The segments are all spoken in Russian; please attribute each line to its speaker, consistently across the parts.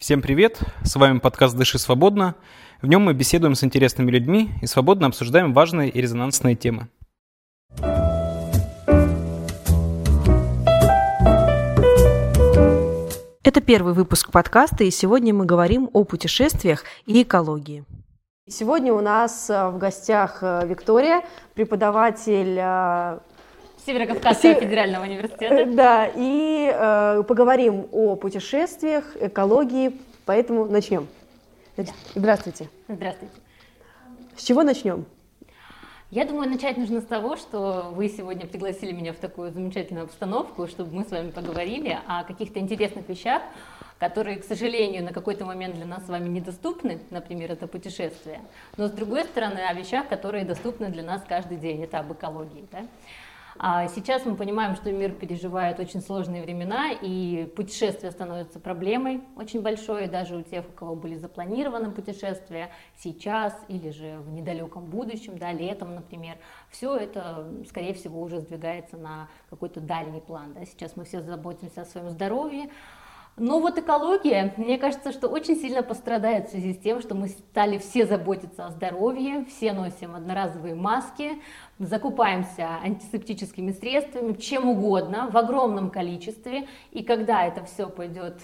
Speaker 1: Всем привет! С вами подкаст «Дыши свободно». В нем мы беседуем с интересными людьми и свободно обсуждаем важные и резонансные темы.
Speaker 2: Это первый выпуск подкаста, и сегодня мы говорим о путешествиях и экологии.
Speaker 3: Сегодня у нас э, в гостях э, Виктория, преподаватель э,
Speaker 4: Северо-Кавказского федерального университета.
Speaker 3: Да, и э, поговорим о путешествиях, экологии, поэтому начнем. Здравствуйте.
Speaker 4: Здравствуйте.
Speaker 3: С чего начнем?
Speaker 4: Я думаю, начать нужно с того, что вы сегодня пригласили меня в такую замечательную обстановку, чтобы мы с вами поговорили о каких-то интересных вещах, которые, к сожалению, на какой-то момент для нас с вами недоступны, например, это путешествие, но с другой стороны о вещах, которые доступны для нас каждый день, это об экологии. Да? А сейчас мы понимаем, что мир переживает очень сложные времена, и путешествие становится проблемой очень большой, даже у тех, у кого были запланированы путешествия сейчас или же в недалеком будущем, да, летом, например. Все это, скорее всего, уже сдвигается на какой-то дальний план. Да. Сейчас мы все заботимся о своем здоровье, но вот экология, мне кажется, что очень сильно пострадает в связи с тем, что мы стали все заботиться о здоровье, все носим одноразовые маски, закупаемся антисептическими средствами, чем угодно, в огромном количестве. И когда это все пойдет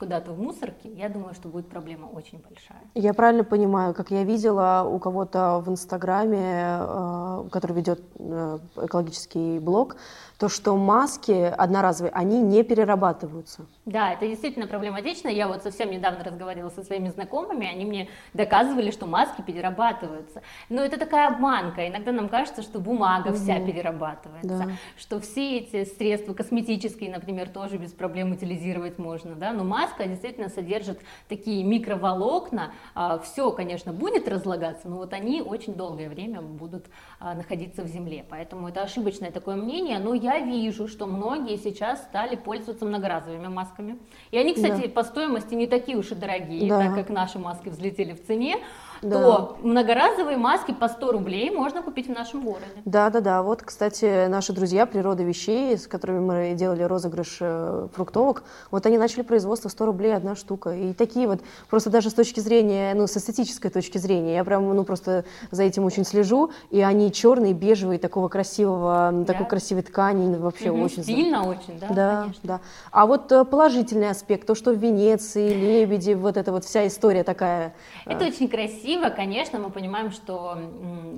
Speaker 4: куда-то в мусорке, я думаю, что будет проблема очень большая.
Speaker 3: Я правильно понимаю, как я видела у кого-то в Инстаграме, э, который ведет э, экологический блог, то, что маски одноразовые, они не перерабатываются.
Speaker 4: Да, это действительно проблематично. Я вот совсем недавно разговаривала со своими знакомыми, они мне доказывали, что маски перерабатываются. Но это такая обманка. Иногда нам кажется, что бумага угу. вся перерабатывается, да. что все эти средства косметические, например, тоже без проблем утилизировать можно. Да? Но маска действительно содержит такие микроволокна. А, все, конечно, будет разлагаться, но вот они очень долгое время будут а, находиться в земле. Поэтому это ошибочное такое мнение. Но я я вижу, что многие сейчас стали пользоваться многоразовыми масками. И они, кстати, да. по стоимости не такие уж и дорогие, да. так как наши маски взлетели в цене да. то многоразовые маски по 100 рублей можно купить в нашем городе.
Speaker 3: Да, да, да. Вот, кстати, наши друзья природа вещей, с которыми мы делали розыгрыш э, фруктовок, вот они начали производство 100 рублей одна штука. И такие вот, просто даже с точки зрения, ну, с эстетической точки зрения, я прям, ну, просто за этим очень слежу, и они черные, бежевые, такого красивого, да. такой красивой ткани, вообще угу, очень.
Speaker 4: Стильно очень, да,
Speaker 3: Да, конечно. да. А вот э, положительный аспект, то, что в Венеции, лебеди, вот эта вот вся история такая.
Speaker 4: Это э, очень красиво красиво, конечно, мы понимаем, что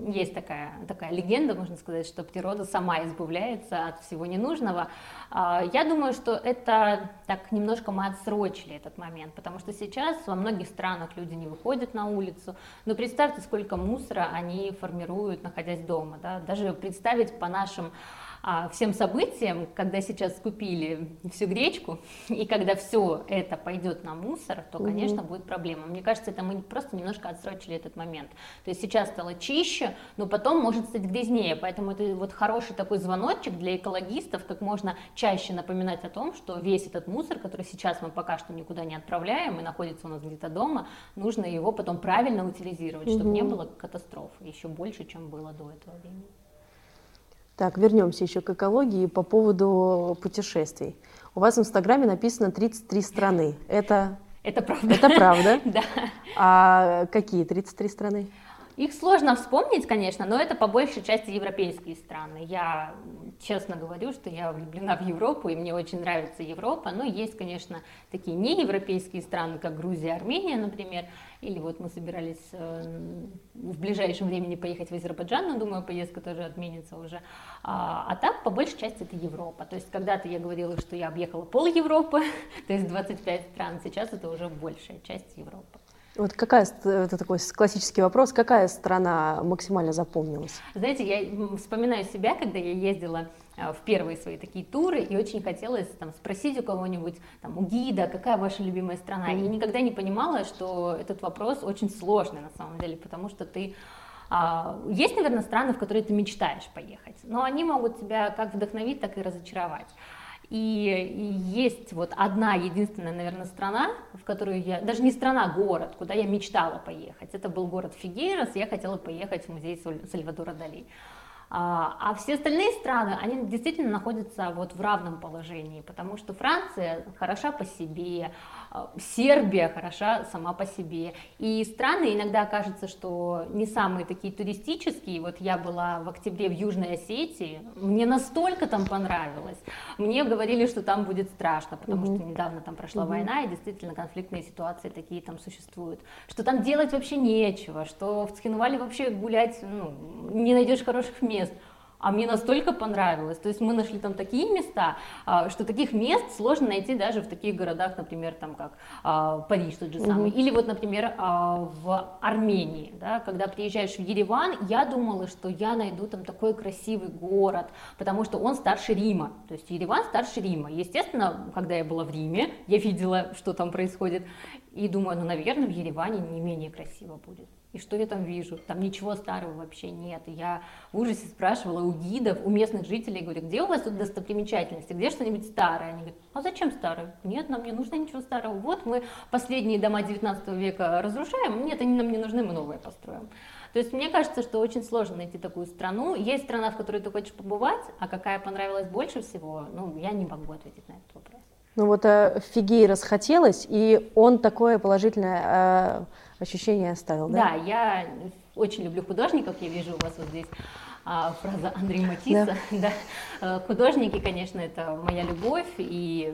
Speaker 4: есть такая, такая легенда, можно сказать, что природа сама избавляется от всего ненужного. А, я думаю, что это так немножко мы отсрочили этот момент, потому что сейчас во многих странах люди не выходят на улицу, но представьте, сколько мусора они формируют, находясь дома. Да? Даже представить по нашим а, всем событиям, когда сейчас купили всю гречку, и когда все это пойдет на мусор, то, конечно, угу. будет проблема. Мне кажется, это мы просто немножко отсрочили этот момент. То есть сейчас стало чище, но потом может стать грязнее, поэтому это вот хороший такой звоночек для экологистов, как можно чаще напоминать о том, что весь этот мусор, который сейчас мы пока что никуда не отправляем и находится у нас где-то дома, нужно его потом правильно утилизировать, угу. чтобы не было катастрофы еще больше, чем было до этого времени.
Speaker 3: Так, вернемся еще к экологии по поводу путешествий. У вас в Инстаграме написано 33 страны. Это...
Speaker 4: Это правда.
Speaker 3: Это правда?
Speaker 4: Да.
Speaker 3: А какие 33 страны?
Speaker 4: Их сложно вспомнить, конечно, но это по большей части европейские страны. Я честно говорю, что я влюблена в Европу, и мне очень нравится Европа, но есть, конечно, такие неевропейские страны, как Грузия, Армения, например, или вот мы собирались э, в ближайшем времени поехать в Азербайджан, но думаю, поездка тоже отменится уже. А, а так, по большей части, это Европа. То есть когда-то я говорила, что я объехала пол Европы, то есть 25 стран, сейчас это уже большая часть Европы.
Speaker 3: Вот какая, это такой классический вопрос, какая страна максимально запомнилась?
Speaker 4: Знаете, я вспоминаю себя, когда я ездила а, в первые свои такие туры, и очень хотелось там, спросить у кого-нибудь, там, у гида, какая ваша любимая страна. И никогда не понимала, что этот вопрос очень сложный на самом деле, потому что ты а, есть, наверное, страны, в которые ты мечтаешь поехать, но они могут тебя как вдохновить, так и разочаровать. И, есть вот одна единственная, наверное, страна, в которую я, даже не страна, а город, куда я мечтала поехать. Это был город Фигейрос, я хотела поехать в музей Сальвадора Дали. А, а все остальные страны, они действительно находятся вот в равном положении, потому что Франция хороша по себе, Сербия хороша сама по себе. И страны иногда кажется, что не самые такие туристические. Вот я была в октябре в Южной Осетии, мне настолько там понравилось. Мне говорили, что там будет страшно, потому угу. что недавно там прошла угу. война, и действительно конфликтные ситуации такие там существуют. Что там делать вообще нечего, что в Цхинвале вообще гулять ну, не найдешь хороших мест а мне настолько понравилось. То есть мы нашли там такие места, а, что таких мест сложно найти даже в таких городах, например, там как а, Париж тот же самый, угу. или вот, например, а, в Армении, да, когда приезжаешь в Ереван, я думала, что я найду там такой красивый город, потому что он старше Рима, то есть Ереван старше Рима. Естественно, когда я была в Риме, я видела, что там происходит, и думаю, ну, наверное, в Ереване не менее красиво будет. И что я там вижу? Там ничего старого вообще нет. я в ужасе спрашивала у гидов, у местных жителей, говорю, где у вас тут достопримечательности, где что-нибудь старое? Они говорят, а зачем старое? Нет, нам не нужно ничего старого. Вот мы последние дома 19 века разрушаем, нет, они нам не нужны, мы новые построим. То есть мне кажется, что очень сложно найти такую страну. Есть страна, в которой ты хочешь побывать, а какая понравилась больше всего, ну, я не могу ответить на этот вопрос.
Speaker 3: Ну вот э, Фигей расхотелось, и он такое положительное э, ощущение оставил, да?
Speaker 4: Да, я очень люблю художников, я вижу у вас вот здесь а, фраза Андрея Матисса. Да. да. Э, художники, конечно, это моя любовь, и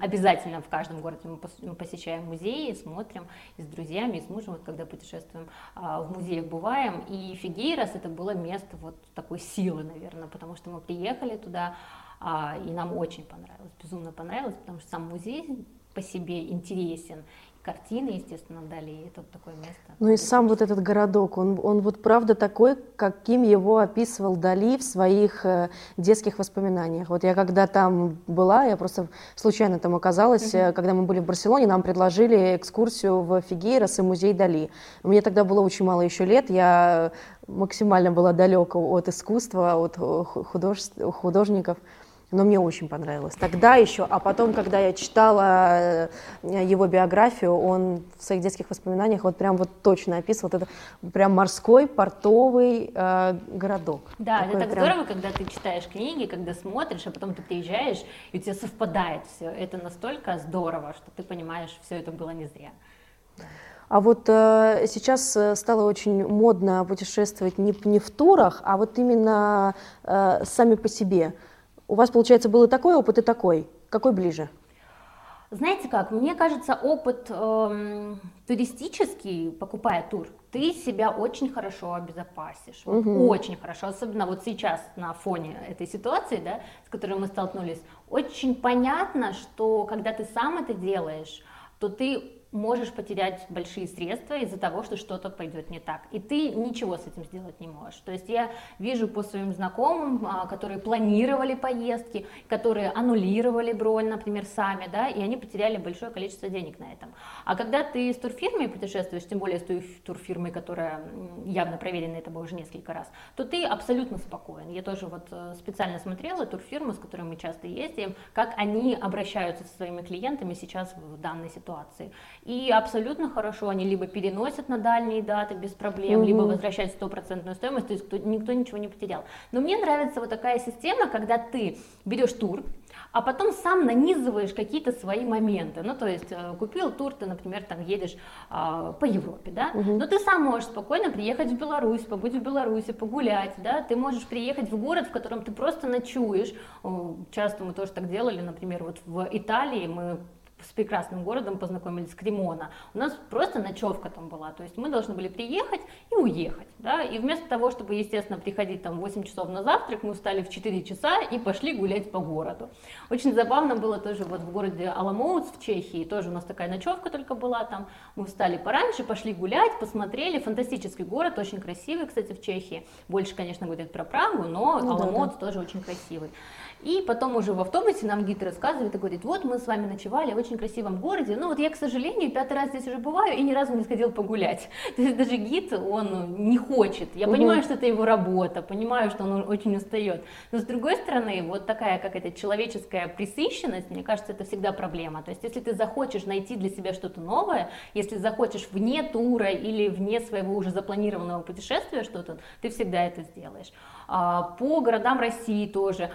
Speaker 4: обязательно в каждом городе мы посещаем музеи, смотрим и с друзьями, и с мужем, вот когда путешествуем, а, в музеях бываем, и Фигейрос это было место вот такой силы, наверное, потому что мы приехали туда, и нам очень понравилось, безумно понравилось, потому что сам музей по себе интересен, картины, естественно, дали, и это вот такое место.
Speaker 3: Ну и сам вот этот городок, он, он вот правда такой, каким его описывал Дали в своих э, детских воспоминаниях. Вот я когда там была, я просто случайно там оказалась, uh-huh. когда мы были в Барселоне, нам предложили экскурсию в Фигейрос и музей Дали. Мне тогда было очень мало еще лет, я максимально была далека от искусства, от худож... художников но мне очень понравилось. Тогда еще, а потом, когда я читала э, его биографию, он в своих детских воспоминаниях вот прям вот точно описывал это прям морской портовый э, городок.
Speaker 4: Да, Такой это так прям... здорово, когда ты читаешь книги, когда смотришь, а потом ты приезжаешь, и у тебя совпадает все. Это настолько здорово, что ты понимаешь, все это было не зря.
Speaker 3: А вот э, сейчас э, стало очень модно путешествовать не, не в турах, а вот именно э, сами по себе. У вас, получается, был и такой опыт, и такой. Какой ближе?
Speaker 4: Знаете как, мне кажется, опыт эм, туристический, покупая тур, ты себя очень хорошо обезопасишь, вот, угу. очень хорошо, особенно вот сейчас на фоне этой ситуации, да, с которой мы столкнулись, очень понятно, что когда ты сам это делаешь, то ты можешь потерять большие средства из-за того, что что-то пойдет не так. И ты ничего с этим сделать не можешь. То есть я вижу по своим знакомым, а, которые планировали поездки, которые аннулировали бронь, например, сами, да, и они потеряли большое количество денег на этом. А когда ты с турфирмой путешествуешь, тем более с той турфирмой, которая явно проверена это было уже несколько раз, то ты абсолютно спокоен. Я тоже вот э, специально смотрела турфирмы, с которыми мы часто ездим, как они обращаются со своими клиентами сейчас в данной ситуации. И абсолютно хорошо они либо переносят на дальние даты без проблем, угу. либо возвращают стопроцентную стоимость, то есть кто, никто ничего не потерял. Но мне нравится вот такая система, когда ты берешь тур, а потом сам нанизываешь какие-то свои моменты. Ну, то есть э, купил тур, ты, например, там едешь а, по Европе, да, угу. но ты сам можешь спокойно приехать в Беларусь, побыть в Беларуси, погулять, да, ты можешь приехать в город, в котором ты просто ночуешь. Часто мы тоже так делали, например, вот в Италии мы с прекрасным городом познакомились, Кремона. У нас просто ночевка там была, то есть мы должны были приехать и уехать, да, и вместо того, чтобы, естественно, приходить там 8 часов на завтрак, мы встали в 4 часа и пошли гулять по городу. Очень забавно было тоже вот в городе Аламоуц в Чехии, тоже у нас такая ночевка только была там, мы встали пораньше, пошли гулять, посмотрели, фантастический город, очень красивый, кстати, в Чехии, больше, конечно, говорят про Прагу, но ну, Аламоуц да, да. тоже очень красивый. И потом уже в автобусе нам гид рассказывает и говорит, вот мы с вами ночевали в очень красивом городе, но вот я, к сожалению, пятый раз здесь уже бываю и ни разу не сходил погулять. То есть даже гид, он не хочет. Я угу. понимаю, что это его работа, понимаю, что он очень устает. Но с другой стороны, вот такая какая-то человеческая присыщенность, мне кажется, это всегда проблема. То есть если ты захочешь найти для себя что-то новое, если захочешь вне тура или вне своего уже запланированного путешествия что-то, ты всегда это сделаешь. А, по городам России тоже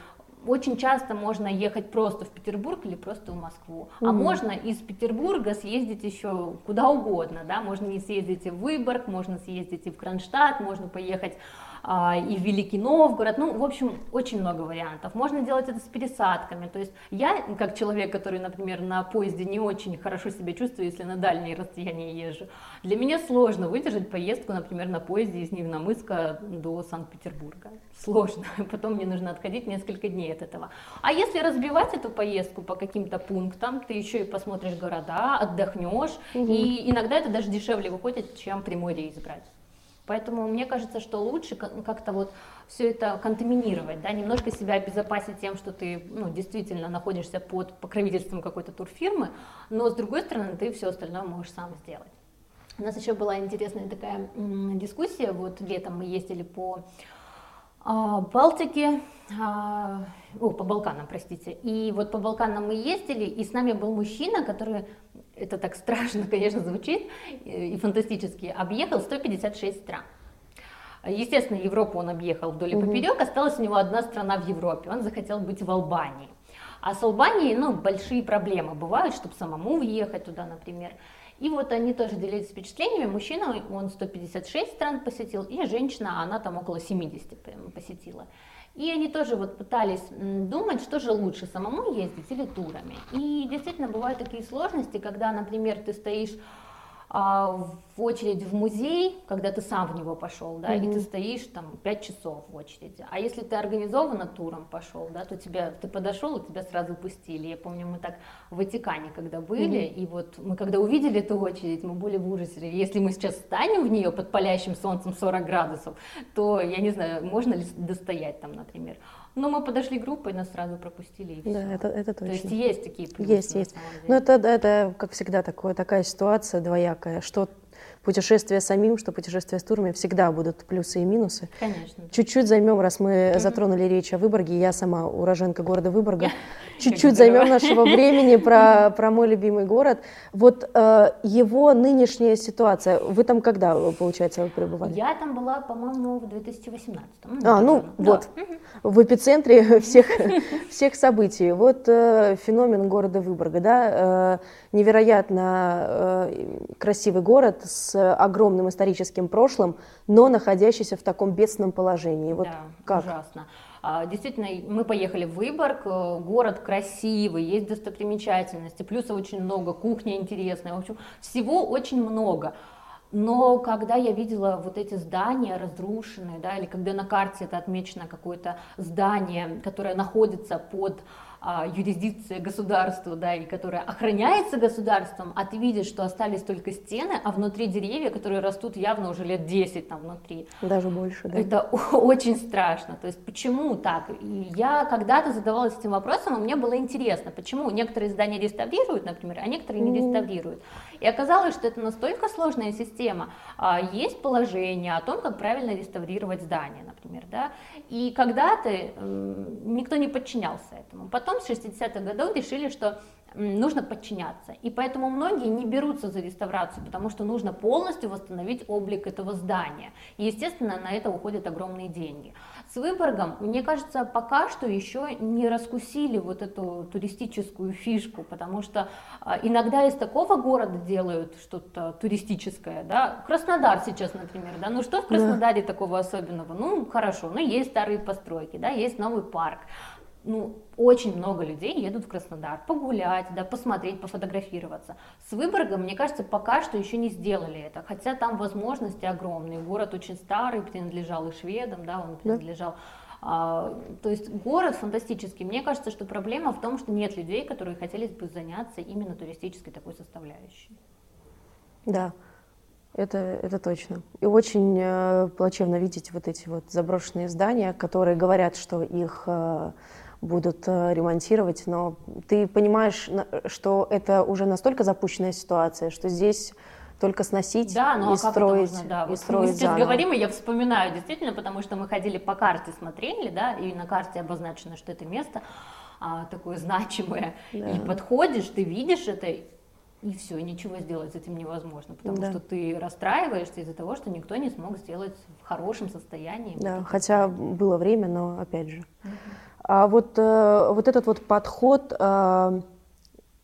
Speaker 4: очень часто можно ехать просто в Петербург или просто в Москву. Mm-hmm. А можно из Петербурга съездить еще куда угодно, да, можно не съездить и в Выборг, можно съездить и в Кронштадт, можно поехать и в Великий Новгород, ну, в общем, очень много вариантов. Можно делать это с пересадками, то есть я, как человек, который, например, на поезде не очень хорошо себя чувствую, если на дальние расстояния езжу, для меня сложно выдержать поездку, например, на поезде из Невномыска до Санкт-Петербурга. Сложно, потом мне нужно отходить несколько дней от этого. А если разбивать эту поездку по каким-то пунктам, ты еще и посмотришь города, отдохнешь, угу. и иногда это даже дешевле выходит, чем прямой рейс брать. Поэтому мне кажется, что лучше как-то вот все это контаминировать, да, немножко себя обезопасить тем, что ты ну, действительно находишься под покровительством какой-то турфирмы, но с другой стороны ты все остальное можешь сам сделать. У нас еще была интересная такая дискуссия, вот летом мы ездили по а, Балтике, а, о, по Балканам, простите, и вот по Балканам мы ездили, и с нами был мужчина, который это так страшно, конечно, звучит и фантастически, объехал 156 стран. Естественно, Европу он объехал вдоль и поперек, осталась у него одна страна в Европе, он захотел быть в Албании. А с Албанией, ну, большие проблемы бывают, чтобы самому въехать туда, например. И вот они тоже делились впечатлениями. Мужчина, он 156 стран посетил, и женщина, она там около 70 посетила. И они тоже вот пытались думать, что же лучше, самому ездить или турами. И действительно бывают такие сложности, когда, например, ты стоишь а, в очередь в музей, когда ты сам в него пошел, да, mm-hmm. и ты стоишь там 5 часов в очереди. А если ты организованно туром пошел, да, то тебя, ты подошел, и тебя сразу пустили. Я помню, мы так в Ватикане когда были, mm-hmm. и вот мы когда увидели эту очередь, мы были в ужасе. Если мы сейчас встанем в нее под палящим солнцем 40 градусов, то, я не знаю, можно ли достоять там, например. Но мы подошли группой, нас сразу пропустили и все.
Speaker 3: Да, это, это точно.
Speaker 4: То есть есть такие плюсы.
Speaker 3: Есть, есть. Но это, это, как всегда, такое, такая ситуация двоякая. Что путешествия самим, что путешествия с турами, всегда будут плюсы и минусы.
Speaker 4: Конечно.
Speaker 3: Чуть-чуть займем, раз мы затронули речь о Выборге, я сама уроженка города Выборга, чуть-чуть займем нашего времени про, про мой любимый город. Вот э, его нынешняя ситуация, вы там когда, получается, вы пребывали?
Speaker 4: Я там была, по-моему, в 2018. Ну,
Speaker 3: а, ну вот, в эпицентре всех, всех событий. Вот э, феномен города Выборга, да, э, невероятно э, красивый город с огромным историческим прошлым, но находящийся в таком бедственном положении.
Speaker 4: Вот да, как? ужасно. А, действительно, мы поехали в Выборг, э, город красивый, есть достопримечательности, плюсов очень много, кухня интересная, в общем, всего очень много. Но когда я видела вот эти здания разрушенные, да, или когда на карте это отмечено какое-то здание, которое находится под юрисдикция государства, да, и которая охраняется государством, а ты видишь, что остались только стены, а внутри деревья, которые растут явно уже лет 10 там внутри.
Speaker 3: Даже больше, да.
Speaker 4: Это очень страшно. То есть почему так? И я когда-то задавалась этим вопросом, и мне было интересно, почему некоторые здания реставрируют, например, а некоторые не реставрируют. И оказалось, что это настолько сложная система. А, есть положение о том, как правильно реставрировать здание, например, да, и когда-то никто не подчинялся этому. Потом с 60-х годов решили, что нужно подчиняться. И поэтому многие не берутся за реставрацию, потому что нужно полностью восстановить облик этого здания. И, естественно, на это уходят огромные деньги. С Выборгом, мне кажется, пока что еще не раскусили вот эту туристическую фишку, потому что а, иногда из такого города делают что-то туристическое, да, Краснодар сейчас, например, да, ну что в Краснодаре да. такого особенного? Ну, хорошо, ну есть старые постройки, да, есть новый парк, ну, очень много людей едут в Краснодар погулять, да, посмотреть, пофотографироваться. С Выборгом, мне кажется, пока что еще не сделали это, хотя там возможности огромные. Город очень старый, принадлежал и шведам, да, он принадлежал да. А, то есть город фантастический. Мне кажется, что проблема в том, что нет людей, которые хотели бы заняться именно туристической такой составляющей.
Speaker 3: Да, это, это точно. И очень э, плачевно видеть вот эти вот заброшенные здания, которые говорят, что их э, будут э, ремонтировать, но ты понимаешь, что это уже настолько запущенная ситуация, что здесь только сносить
Speaker 4: да, ну,
Speaker 3: и,
Speaker 4: а
Speaker 3: строить,
Speaker 4: можно, да.
Speaker 3: и
Speaker 4: вот
Speaker 3: строить
Speaker 4: Мы сейчас заново. говорим, и я вспоминаю действительно, потому что мы ходили по карте, смотрели, да, и на карте обозначено, что это место а, такое значимое, да. и подходишь, ты видишь это, и все, ничего сделать с этим невозможно, потому
Speaker 3: Да.
Speaker 4: что ты расстраиваешься из-за того, что никто не смог сделать в хорошем состоянии.
Speaker 3: Да,
Speaker 4: Вот
Speaker 3: хотя было время, но опять же. А вот, э, вот этот вот подход э,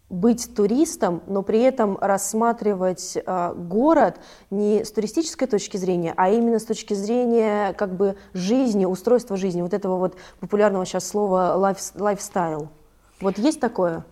Speaker 3: быть туристом, но при этом рассматривать э, город не с туристической точки зрения, а именно с точки зрения как бы жизни, устройства жизни, вот этого вот популярного сейчас слова лайф- лайфстайл. Вот есть такое?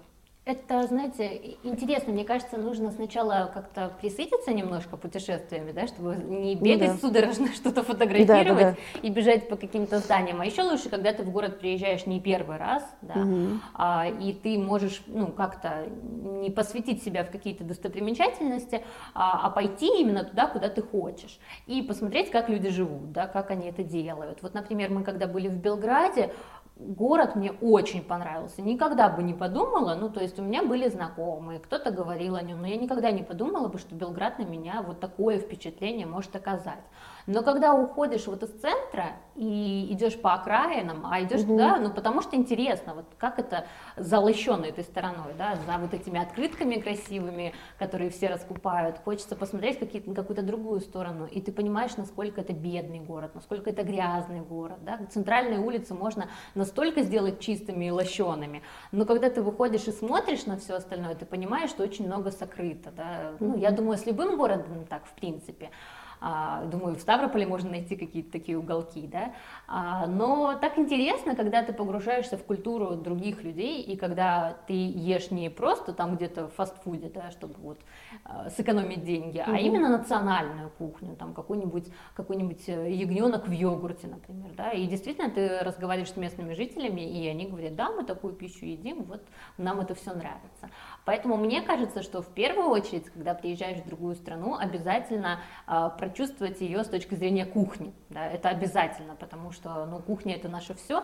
Speaker 4: Это, знаете, интересно, мне кажется, нужно сначала как-то присытиться немножко путешествиями, да, чтобы не
Speaker 3: Ну
Speaker 4: бегать
Speaker 3: да.
Speaker 4: судорожно, что-то фотографировать
Speaker 3: Да, да,
Speaker 4: и бежать по каким-то зданиям. А еще лучше, когда ты в город приезжаешь не первый раз, да, а, и ты можешь, ну, как-то не посвятить себя в какие-то достопримечательности, а, а пойти именно туда, куда ты хочешь, и посмотреть, как люди живут, да, как они это делают. Вот, например, мы когда были в Белграде, Город мне очень понравился. Никогда бы не подумала, ну, то есть у меня были знакомые, кто-то говорил о нем, но я никогда не подумала бы, что Белград на меня вот такое впечатление может оказать. Но когда уходишь вот из центра и идешь по окраинам, а идешь туда, ну, потому что интересно, вот как это залощено этой стороной, да, за вот этими открытками красивыми, которые все раскупают, хочется посмотреть какие- какую-то другую сторону, и ты понимаешь, насколько это бедный город, насколько это грязный город, да, центральные улицы можно настолько сделать чистыми и лощеными, но когда ты выходишь и смотришь на все остальное, ты понимаешь, что очень много сокрыто, да, ну, я думаю, с любым городом так, в принципе, думаю, в Ставрополе можно найти какие-то такие уголки, да. А, но так интересно, когда ты погружаешься в культуру других людей, и когда ты ешь не просто там где-то в фастфуде, да, чтобы вот а, сэкономить деньги, а именно национальную кухню, там какой-нибудь какой-нибудь э, ягненок в йогурте, например, да. И действительно ты разговариваешь с местными жителями, и они говорят, да, мы такую пищу едим, вот нам это все нравится. Поэтому мне кажется, что в первую очередь, когда приезжаешь в другую страну, обязательно а, прочувствовать ее с точки зрения кухни. Да, это обязательно, потому что ну, кухня это наше все.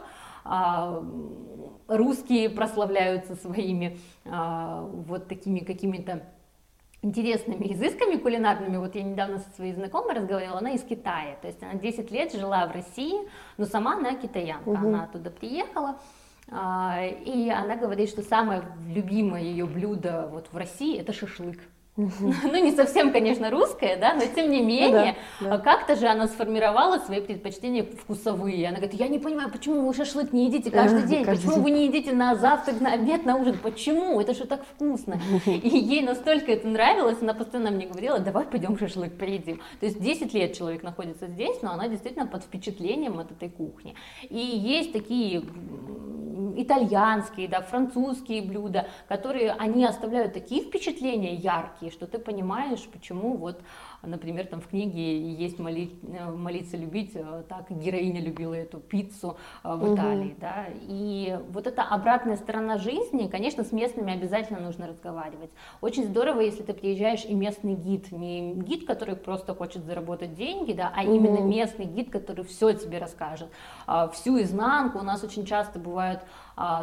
Speaker 4: русские прославляются своими а, вот такими какими-то интересными изысками кулинарными. Вот я недавно со своей знакомой разговаривала, она из Китая, то есть она 10 лет жила в России, но сама она китаянка, она оттуда приехала. а, И она говорит, что самое любимое ее блюдо вот в России это шашлык. Ну, не совсем, конечно, русская, да, но тем не менее,
Speaker 3: да, да.
Speaker 4: а как-то же она сформировала свои предпочтения вкусовые. Она говорит, я не понимаю, почему вы шашлык не едите каждый день,
Speaker 3: Каждый
Speaker 4: почему
Speaker 3: день.
Speaker 4: вы не едите на завтрак, на обед, на ужин, почему? Это же так вкусно. И ей настолько это нравилось, она постоянно мне говорила, давай пойдем шашлык поедим. То есть 10 лет человек находится здесь, но она действительно под впечатлением от этой кухни. И есть такие итальянские, да, французские блюда, которые, они оставляют такие впечатления яркие, что ты понимаешь, почему вот, например, там в книге есть моли- э, молиться любить, э, так героиня любила эту пиццу э, в Италии, да, и вот эта обратная сторона жизни, конечно, с местными обязательно нужно разговаривать. Очень здорово, если ты приезжаешь и местный гид, не гид, который просто хочет заработать деньги, да, а именно местный гид, который все тебе расскажет, а, всю изнанку. У нас очень часто бывают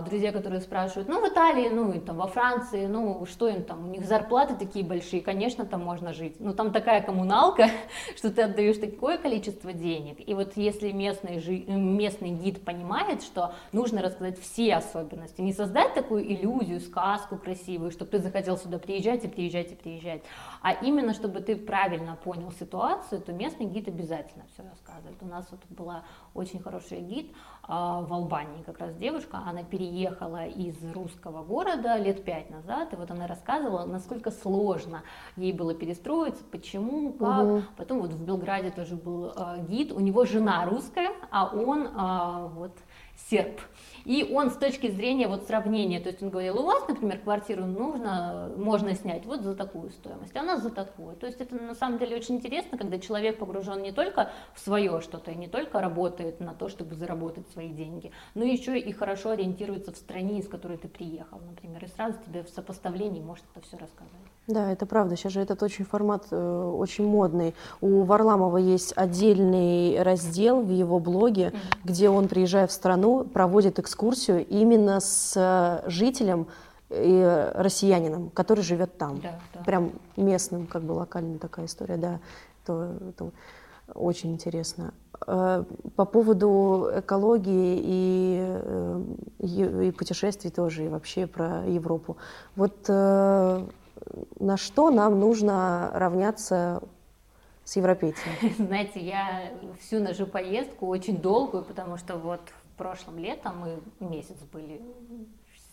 Speaker 4: друзья, которые спрашивают, ну в Италии, ну и там во Франции, ну что им там, у них зарплаты такие большие, конечно, там можно жить, но там такая коммуналка, что ты отдаешь такое количество денег. И вот если местный, жи- местный гид понимает, что нужно рассказать все особенности, не создать такую иллюзию, сказку красивую, чтобы ты захотел сюда приезжать и приезжать и приезжать, а именно чтобы ты правильно понял ситуацию, то местный гид обязательно все рассказывает. У нас вот была очень хороший гид а, в Албании, как раз девушка, она переехала из русского города лет пять назад, и вот она рассказывала, насколько сложно ей было перестроиться, почему, как. Потом вот в Белграде тоже был а, гид, у него жена русская, а он а, вот серб. И он с точки зрения вот сравнения, то есть он говорил, у вас, например, квартиру нужно, можно снять вот за такую стоимость, а у нас за такую. То есть это на самом деле очень интересно, когда человек погружен не только в свое что-то, и не только работает на то, чтобы заработать свои деньги, но еще и хорошо ориентируется в стране, из которой ты приехал, например, и сразу тебе в сопоставлении может это все рассказать.
Speaker 3: Да, это правда. Сейчас же этот очень формат э, очень модный. У Варламова есть отдельный раздел в его блоге, где он, приезжая в страну, проводит экскурсию именно с э, жителем и россиянином, который живет там.
Speaker 4: Да, да.
Speaker 3: Прям местным, как бы локальная такая история, да. Это, это очень интересно. Э, По поводу экологии и, э, е- и путешествий тоже, и вообще про Европу. Вот э, на что нам нужно равняться с европейцами?
Speaker 4: Знаете, я всю нашу поездку очень долгую, потому что вот в прошлом летом мы месяц были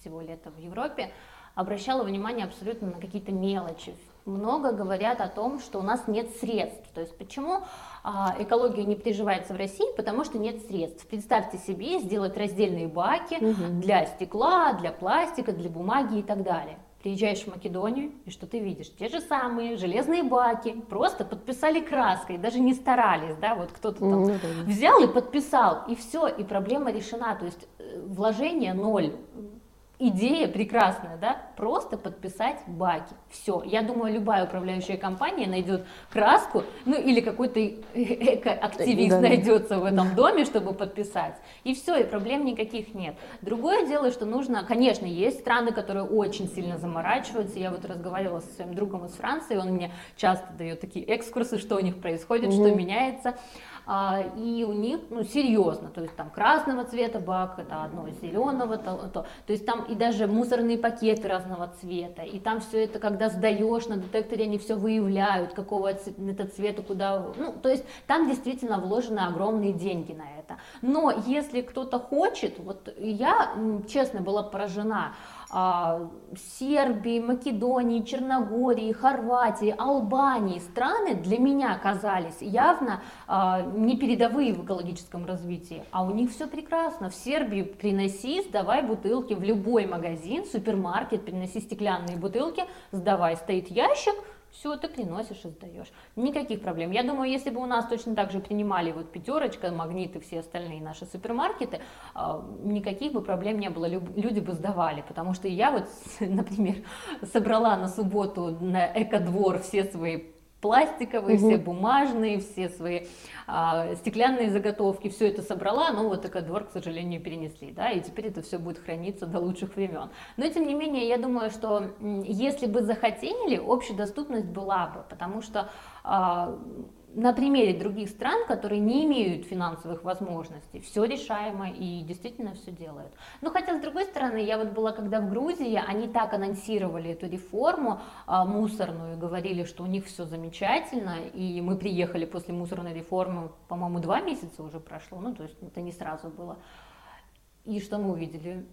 Speaker 4: всего лета в Европе, обращала внимание абсолютно на какие-то мелочи. Много говорят о том, что у нас нет средств. То есть почему а, экология не приживается в России? Потому что нет средств. Представьте себе сделать раздельные баки угу. для стекла, для пластика, для бумаги и так далее приезжаешь в Македонию, и что ты видишь? Те же самые железные баки, просто подписали краской, даже не старались, да, вот кто-то там mm -hmm. взял и подписал, и все, и проблема решена, то есть э, вложение ноль, идея прекрасная, да, просто подписать баки. Все. Я думаю, любая управляющая компания найдет краску, ну или какой-то эко-активист да. найдется в этом доме, чтобы подписать. И все, и проблем никаких нет. Другое дело, что нужно, конечно, есть страны, которые очень сильно заморачиваются. Я вот разговаривала со своим другом из Франции, он мне часто дает такие экскурсы, что у них происходит, угу. что меняется. А, и у них, ну, серьезно, то есть там красного цвета бак, это одно, зеленого, то, то, то есть там и даже мусорные пакеты разного цвета, и там все это, когда сдаешь на детекторе, они все выявляют, какого это цвета, куда, ну, то есть там действительно вложены огромные деньги на это. Но если кто-то хочет, вот я, честно, была поражена, Сербии, Македонии, Черногории, Хорватии, Албании. Страны для меня оказались явно а, не передовые в экологическом развитии, а у них все прекрасно. В Сербии приноси, сдавай бутылки. В любой магазин, супермаркет, приноси стеклянные бутылки, сдавай, стоит ящик, все, ты приносишь и сдаешь. Никаких проблем. Я думаю, если бы у нас точно так же принимали вот пятерочка, магнит и все остальные наши супермаркеты, а, никаких бы проблем не было, люди бы сдавали. Потому что я вот, например, собрала на субботу на экодвор все свои пластиковые, угу. все бумажные, все свои а, стеклянные заготовки, все это собрала, но вот такой двор, к сожалению, перенесли, да, и теперь это все будет храниться до лучших времен. Но тем не менее, я думаю, что если бы захотели, общая доступность была бы, потому что а, на примере других стран, которые не имеют финансовых возможностей, все решаемо и действительно все делают. Но хотя, с другой стороны, я вот была когда в Грузии, они так анонсировали эту реформу а, мусорную, говорили, что у них все замечательно, и мы приехали после мусорной реформы, по-моему, два месяца уже прошло, ну, то есть это не сразу было. И что мы увидели?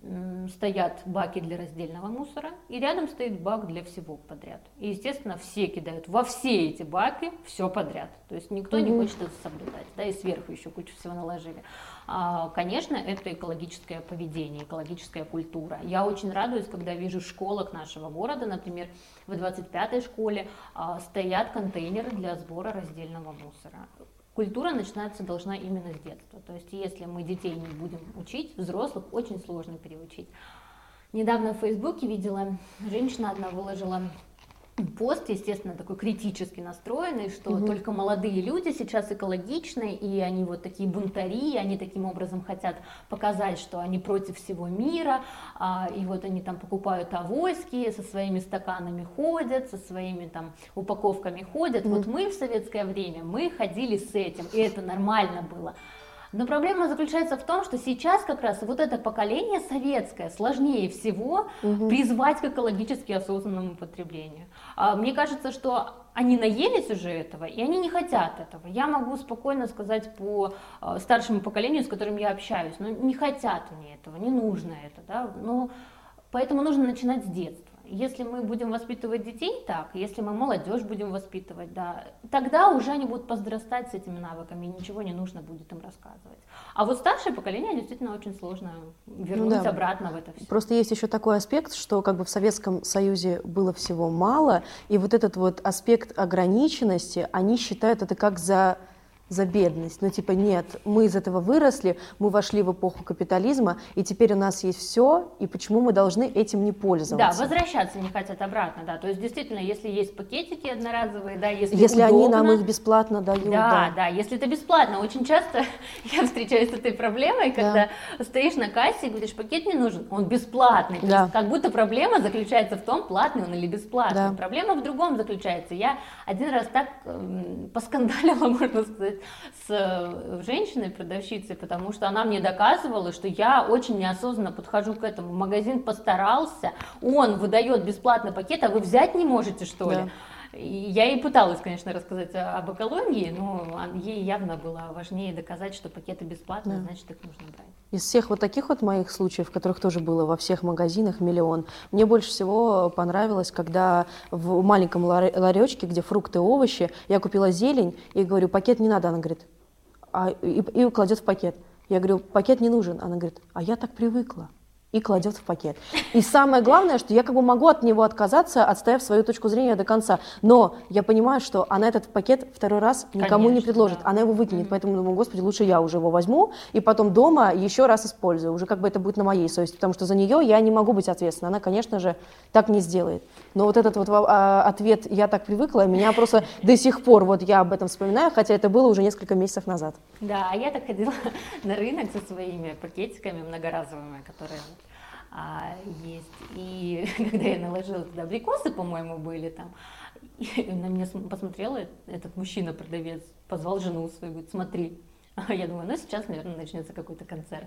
Speaker 4: Стоят баки для раздельного мусора, и рядом стоит бак для всего подряд. И, естественно, все кидают во все эти баки все подряд. То есть никто mm-hmm. не хочет это соблюдать. Да, и сверху еще кучу всего наложили. А, конечно, это экологическое поведение, экологическая культура. Я очень радуюсь, когда вижу в школах нашего города, например, в 25-й школе а, стоят контейнеры для сбора раздельного мусора культура начинаться должна именно с детства. То есть если мы детей не будем учить, взрослых очень сложно переучить. Недавно в Фейсбуке видела, женщина одна выложила пост, естественно, такой критически настроенный, что угу. только молодые люди сейчас экологичны, и они вот такие бунтари, они таким образом хотят показать, что они против всего мира, а, и вот они там покупают авоськи, со своими стаканами ходят, со своими там упаковками ходят. Угу. Вот мы в советское время, мы ходили с этим, и это нормально было. Но проблема заключается в том, что сейчас как раз вот это поколение советское сложнее всего угу. призвать к экологически осознанному потреблению. А, мне кажется, что они наелись уже этого, и они не хотят этого. Я могу спокойно сказать по а, старшему поколению, с которым я общаюсь, но не хотят они этого, не нужно это, да, но поэтому нужно начинать с детства. Если мы будем воспитывать детей так, если мы молодежь будем воспитывать, да, тогда уже они будут возрастать с этими навыками, и ничего не нужно будет им рассказывать. А вот старшее поколение действительно очень сложно вернуть ну, да. обратно в это все.
Speaker 3: Просто есть еще такой аспект, что как бы в Советском Союзе было всего мало, и вот этот вот аспект ограниченности, они считают это как за за бедность. Ну, типа, нет, мы из этого выросли, мы вошли в эпоху капитализма, и теперь у нас есть все, и почему мы должны этим не пользоваться?
Speaker 4: Да, возвращаться не хотят обратно, да. То есть, действительно, если есть пакетики одноразовые, да, если
Speaker 3: Если
Speaker 4: удобно,
Speaker 3: они нам их бесплатно дают,
Speaker 4: да. Да, да, если это бесплатно. Очень часто я встречаюсь с этой проблемой, когда да. стоишь на кассе и говоришь, пакет не нужен, он бесплатный. То да. есть, как будто проблема заключается в том, платный он или бесплатный. Да. Проблема в другом заключается. Я один раз так э, поскандалила, можно сказать, сказать, с э, женщиной, продавщицей, потому что она мне доказывала, что я очень неосознанно подхожу к этому. Магазин постарался, он выдает бесплатный пакет, а вы взять не можете, что ли? Я ей пыталась, конечно, рассказать об экологии, но ей явно было важнее доказать, что пакеты бесплатные, да. значит, их нужно брать.
Speaker 3: Из всех вот таких вот моих случаев, которых тоже было во всех магазинах миллион, мне больше всего понравилось, когда в маленьком ларечке, где фрукты и овощи, я купила зелень и говорю, пакет не надо, она говорит, а, и, и кладет в пакет. Я говорю, пакет не нужен. Она говорит, а я так привыкла и кладет в пакет. И самое главное, что я как бы могу от него отказаться, отстояв свою точку зрения до конца. Но я понимаю, что она этот пакет второй раз никому Конечно, не предложит. Да. Она его выкинет. Mm-hmm. Поэтому думаю, господи, лучше я уже его возьму и потом дома еще раз использую. Уже как бы это будет на моей совести. Потому что за нее я не могу быть ответственна. Она, конечно же, так не сделает. Но вот этот вот а, ответ «я так привыкла», меня просто до сих пор вот я об этом вспоминаю, хотя это было уже несколько месяцев назад.
Speaker 4: Да, а я так ходила на рынок со своими пакетиками многоразовыми, которые а, есть. И когда я наложила туда абрикосы, по-моему, были там, и на меня посмотрел этот мужчина-продавец, позвал жену свою, говорит, смотри. Я думаю, ну сейчас, наверное, начнется какой-то концерт.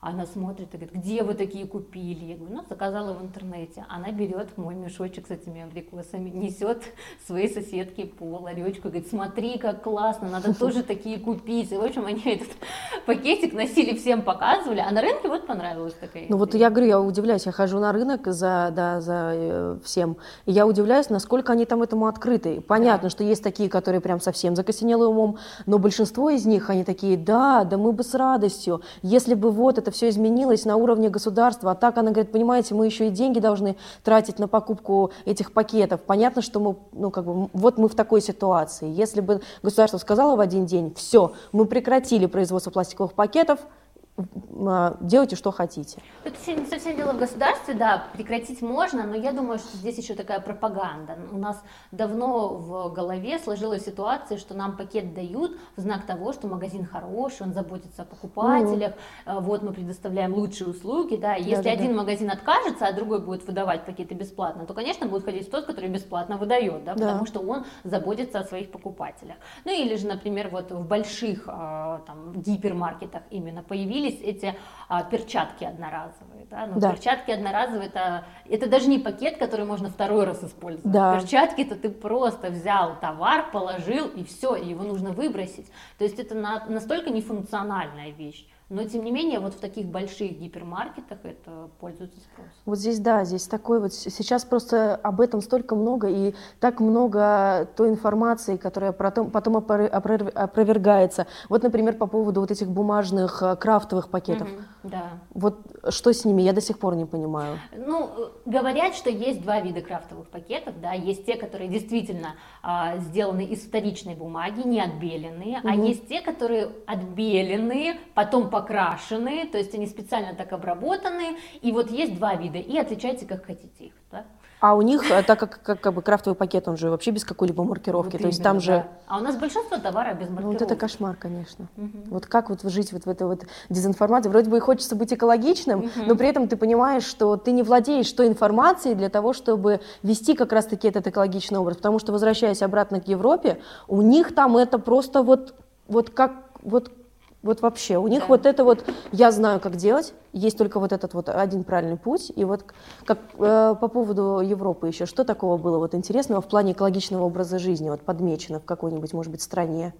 Speaker 4: Она смотрит и говорит, где вы такие купили? Я говорю, ну, заказала в интернете. Она берет мой мешочек с этими абрикосами, несет своей соседке по ларечку, говорит, смотри, как классно, надо тоже такие купить. И, в общем, они этот пакетик носили, всем показывали, а на рынке вот понравилась такая.
Speaker 3: Ну вот я говорю, я удивляюсь, я хожу на рынок за, да, за э, всем, и я удивляюсь, насколько они там этому открыты. Понятно, да. что есть такие, которые прям совсем закосенелы умом, но большинство из них, они такие, да, да мы бы с радостью, если бы вот это все изменилось на уровне государства. А так она говорит, понимаете, мы еще и деньги должны тратить на покупку этих пакетов. Понятно, что мы, ну, как бы, вот мы в такой ситуации. Если бы государство сказало в один день, все, мы прекратили производство пластиковых пакетов, делайте, что хотите.
Speaker 4: Это не совсем дело в государстве, да, прекратить можно, но я думаю, что здесь еще такая пропаганда. У нас давно в голове сложилась ситуация, что нам пакет дают в знак того, что магазин хороший, он заботится о покупателях, mm. вот мы предоставляем лучшие услуги, да, если да, один да. магазин откажется, а другой будет выдавать пакеты бесплатно, то, конечно, будет ходить тот, который бесплатно выдает, да, да. потому что он заботится о своих покупателях. Ну или же, например, вот в больших а, там, гипермаркетах именно появились появились эти а, перчатки одноразовые. Да? Ну, да. Перчатки одноразовые это, это даже не пакет, который можно второй раз использовать. Да. Перчатки это ты просто взял товар, положил и все, и его нужно выбросить. То есть это на, настолько нефункциональная вещь. Но, тем не менее, вот в таких больших гипермаркетах это пользуется спросом.
Speaker 3: Вот здесь, да, здесь такой вот... Сейчас просто об этом столько много, и так много той информации, которая потом, потом опровергается. Вот, например, по поводу вот этих бумажных э, крафтовых пакетов. Угу,
Speaker 4: да.
Speaker 3: Вот что с ними, я до сих пор не понимаю.
Speaker 4: Ну, говорят, что есть два вида крафтовых пакетов, да, есть те, которые действительно а, сделаны из вторичной бумаги, не отбеленные, угу. а есть те, которые отбеленные, потом покрашенные, то есть они специально так обработаны, и вот есть два вида, и отличайте как хотите их. Да?
Speaker 3: А у них, э, так как, как, как бы крафтовый пакет, он же вообще без какой-либо маркировки, вот то есть там да. же...
Speaker 4: А у нас большинство товара без маркировки. Ну,
Speaker 3: вот это кошмар, конечно. Угу. Вот как вот жить вот в этой вот дезинформации? Вроде бы и хочется быть экологичным, угу. но при этом ты понимаешь, что ты не владеешь той информацией для того, чтобы вести как раз-таки этот экологичный образ. Потому что, возвращаясь обратно к Европе, у них там это просто вот, вот как... Вот вот вообще, у них да. вот это вот, я знаю, как делать, есть только вот этот вот один правильный путь. И вот как э, по поводу Европы еще, что такого было вот интересного в плане экологичного образа жизни, вот подмечено в какой-нибудь, может быть, стране?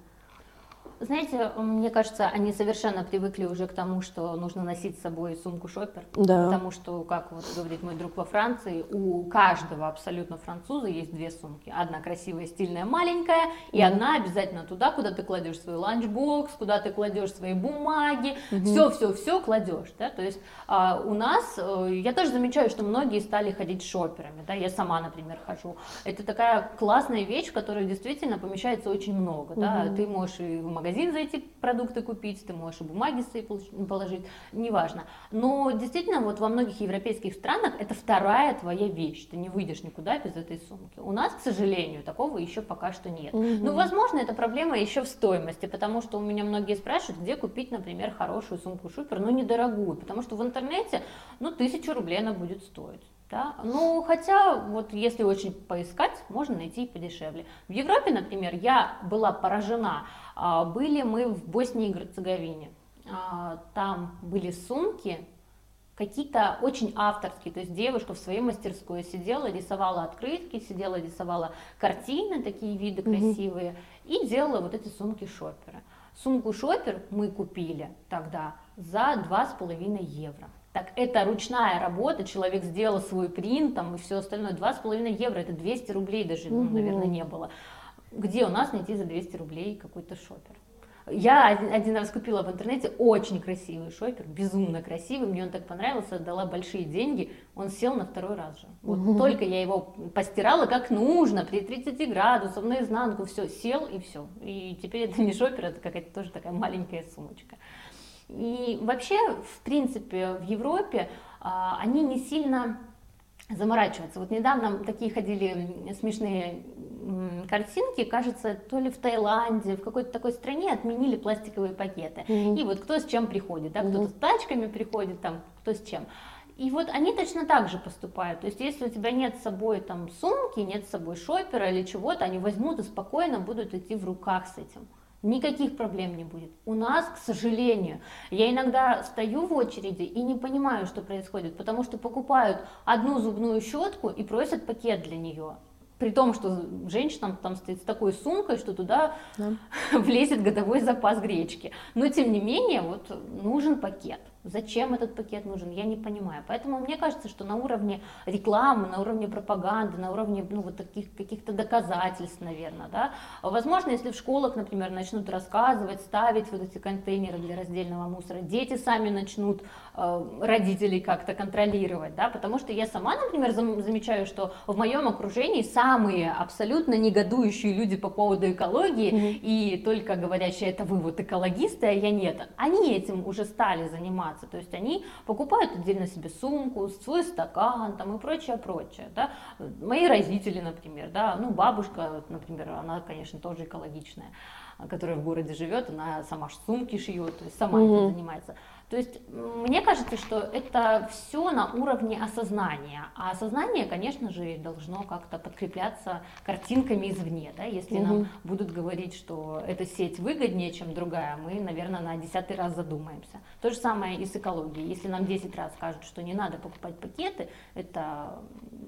Speaker 4: Знаете, мне кажется, они совершенно привыкли уже к тому, что нужно носить с собой сумку шопер.
Speaker 3: Да.
Speaker 4: Потому что, как вот говорит мой друг во Франции, у каждого абсолютно француза есть две сумки. Одна красивая, стильная, маленькая, и mm одна обязательно туда, куда ты кладешь свой ланчбокс, куда ты кладешь свои бумаги, все, все, все кладешь. Да? То есть а, у нас, э, я тоже замечаю, что многие стали ходить шоперами. Да? Я сама, например, хожу. Это такая классная вещь, в которой действительно помещается очень много. mm Да? Ты можешь и в магазин магазин зайти продукты купить, ты можешь и бумаги свои положить, неважно. Но действительно, вот во многих европейских странах это вторая твоя вещь, ты не выйдешь никуда без этой сумки. У нас, к сожалению, такого еще пока что нет. Угу. Ну, возможно, эта проблема еще в стоимости, потому что у меня многие спрашивают, где купить, например, хорошую сумку Шупер, но недорогую, потому что в интернете, ну, тысячу рублей она будет стоить. Да? Ну, хотя, вот если очень поискать, можно найти и подешевле. В Европе, например, я была поражена. А, были мы в Боснии и Герцеговине. А, там были сумки, какие-то очень авторские, то есть девушка в своей мастерской сидела, рисовала открытки, сидела, рисовала картины, такие виды красивые, mm-hmm. и делала вот эти сумки шопера. Сумку шопер мы купили тогда за 2,5 евро. Так это ручная работа, человек сделал свой принт там, и все остальное. 2,5 евро, это 200 рублей даже, ну, наверное, не было. Где у нас найти за 200 рублей какой-то шопер? Я один, один раз купила в интернете очень красивый шопер, безумно красивый, мне он так понравился, отдала большие деньги, он сел на второй раз же. Вот угу. только я его постирала как нужно, при 30 градусах, наизнанку, все, сел и все. И теперь это не шопер, это какая-то тоже такая маленькая сумочка. И вообще, в принципе, в Европе а, они не сильно заморачиваться. Вот недавно такие ходили смешные картинки, кажется, то ли в Таиланде, в какой-то такой стране отменили пластиковые пакеты. Mm-hmm. И вот кто с чем приходит, да, кто-то mm-hmm. с тачками приходит, там, кто с чем. И вот они точно так же поступают. То есть, если у тебя нет с собой там сумки, нет с собой шопера или чего-то, они возьмут и спокойно будут идти в руках с этим никаких проблем не будет. У нас, к сожалению, я иногда стою в очереди и не понимаю, что происходит, потому что покупают одну зубную щетку и просят пакет для нее. При том, что женщина там стоит с такой сумкой, что туда да. влезет годовой запас гречки. Но тем не менее, вот нужен пакет. Зачем этот пакет нужен, я не понимаю. Поэтому мне кажется, что на уровне рекламы, на уровне пропаганды, на уровне ну, вот таких каких-то доказательств, наверное, да, возможно, если в школах, например, начнут рассказывать, ставить вот эти контейнеры для раздельного мусора, дети сами начнут э, родителей как-то контролировать, да, потому что я сама, например, замечаю, что в моем окружении самые абсолютно негодующие люди по поводу экологии mm-hmm. и только говорящие, это вы вот экологисты, а я нет, они этим уже стали заниматься заниматься. То есть они покупают отдельно себе сумку, свой стакан там и прочее, прочее. Да? Мои родители, например, да, ну бабушка, например, она, конечно, тоже экологичная, которая в городе живет, она сама сумки шьет, то есть сама mm-hmm. этим занимается. То есть мне кажется, что это все на уровне осознания. А осознание, конечно же, должно как-то подкрепляться картинками извне. Да? Если угу. нам будут говорить, что эта сеть выгоднее, чем другая, мы, наверное, на десятый раз задумаемся. То же самое и с экологией. Если нам 10 раз скажут, что не надо покупать пакеты, это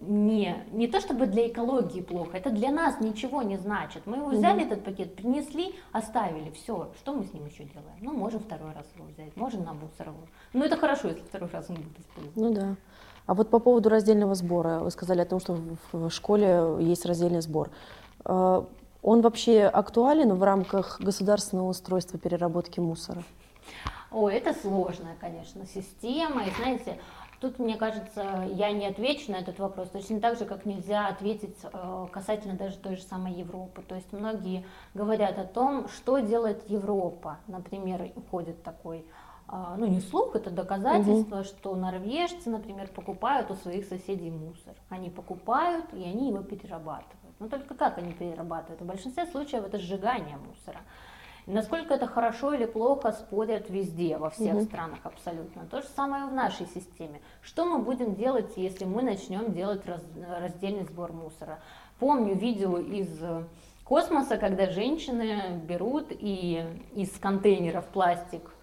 Speaker 4: не, не то чтобы для экологии плохо, это для нас ничего не значит. Мы его взяли, угу. этот пакет, принесли, оставили, все. Что мы с ним еще делаем? Ну, можем второй раз его взять, можем на мусоровую. Ну, это хорошо, если второй раз он будет использовать.
Speaker 2: Ну да. А вот по поводу раздельного сбора, вы сказали о том, что в школе есть раздельный сбор. А, он вообще актуален в рамках государственного устройства переработки мусора?
Speaker 4: О, это сложная, конечно, система. И знаете, Тут, мне кажется, я не отвечу на этот вопрос, точно так же, как нельзя ответить э, касательно даже той же самой Европы. То есть многие говорят о том, что делает Европа. Например, уходит такой ну не слух, это доказательство, угу. что норвежцы, например, покупают у своих соседей мусор. Они покупают, и они его перерабатывают. Но только как они перерабатывают? В большинстве случаев это сжигание мусора. Насколько это хорошо или плохо, спорят везде, во всех угу. странах абсолютно. То же самое в нашей системе. Что мы будем делать, если мы начнем делать раз, раздельный сбор мусора? Помню видео из космоса, когда женщины берут и из контейнеров пластик а,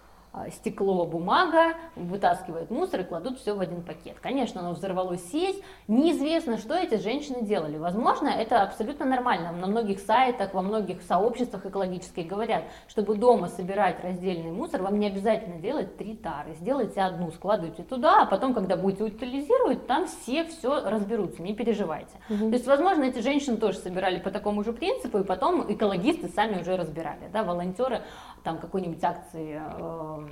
Speaker 4: стекло, бумага, вытаскивают мусор и кладут все в один пакет. Конечно, оно взорвалось сеть, неизвестно, что эти женщины делали. Возможно, это абсолютно нормально. На многих сайтах, во многих сообществах экологических говорят, чтобы дома собирать раздельный мусор, вам не обязательно делать три тары. Сделайте одну, складывайте туда, а потом, когда будете утилизировать, там все все разберутся, не переживайте. Угу. То есть, возможно, эти женщины тоже собирали по такому же принципу, и потом экологисты сами уже разбирали, да, волонтеры там какой-нибудь акции э,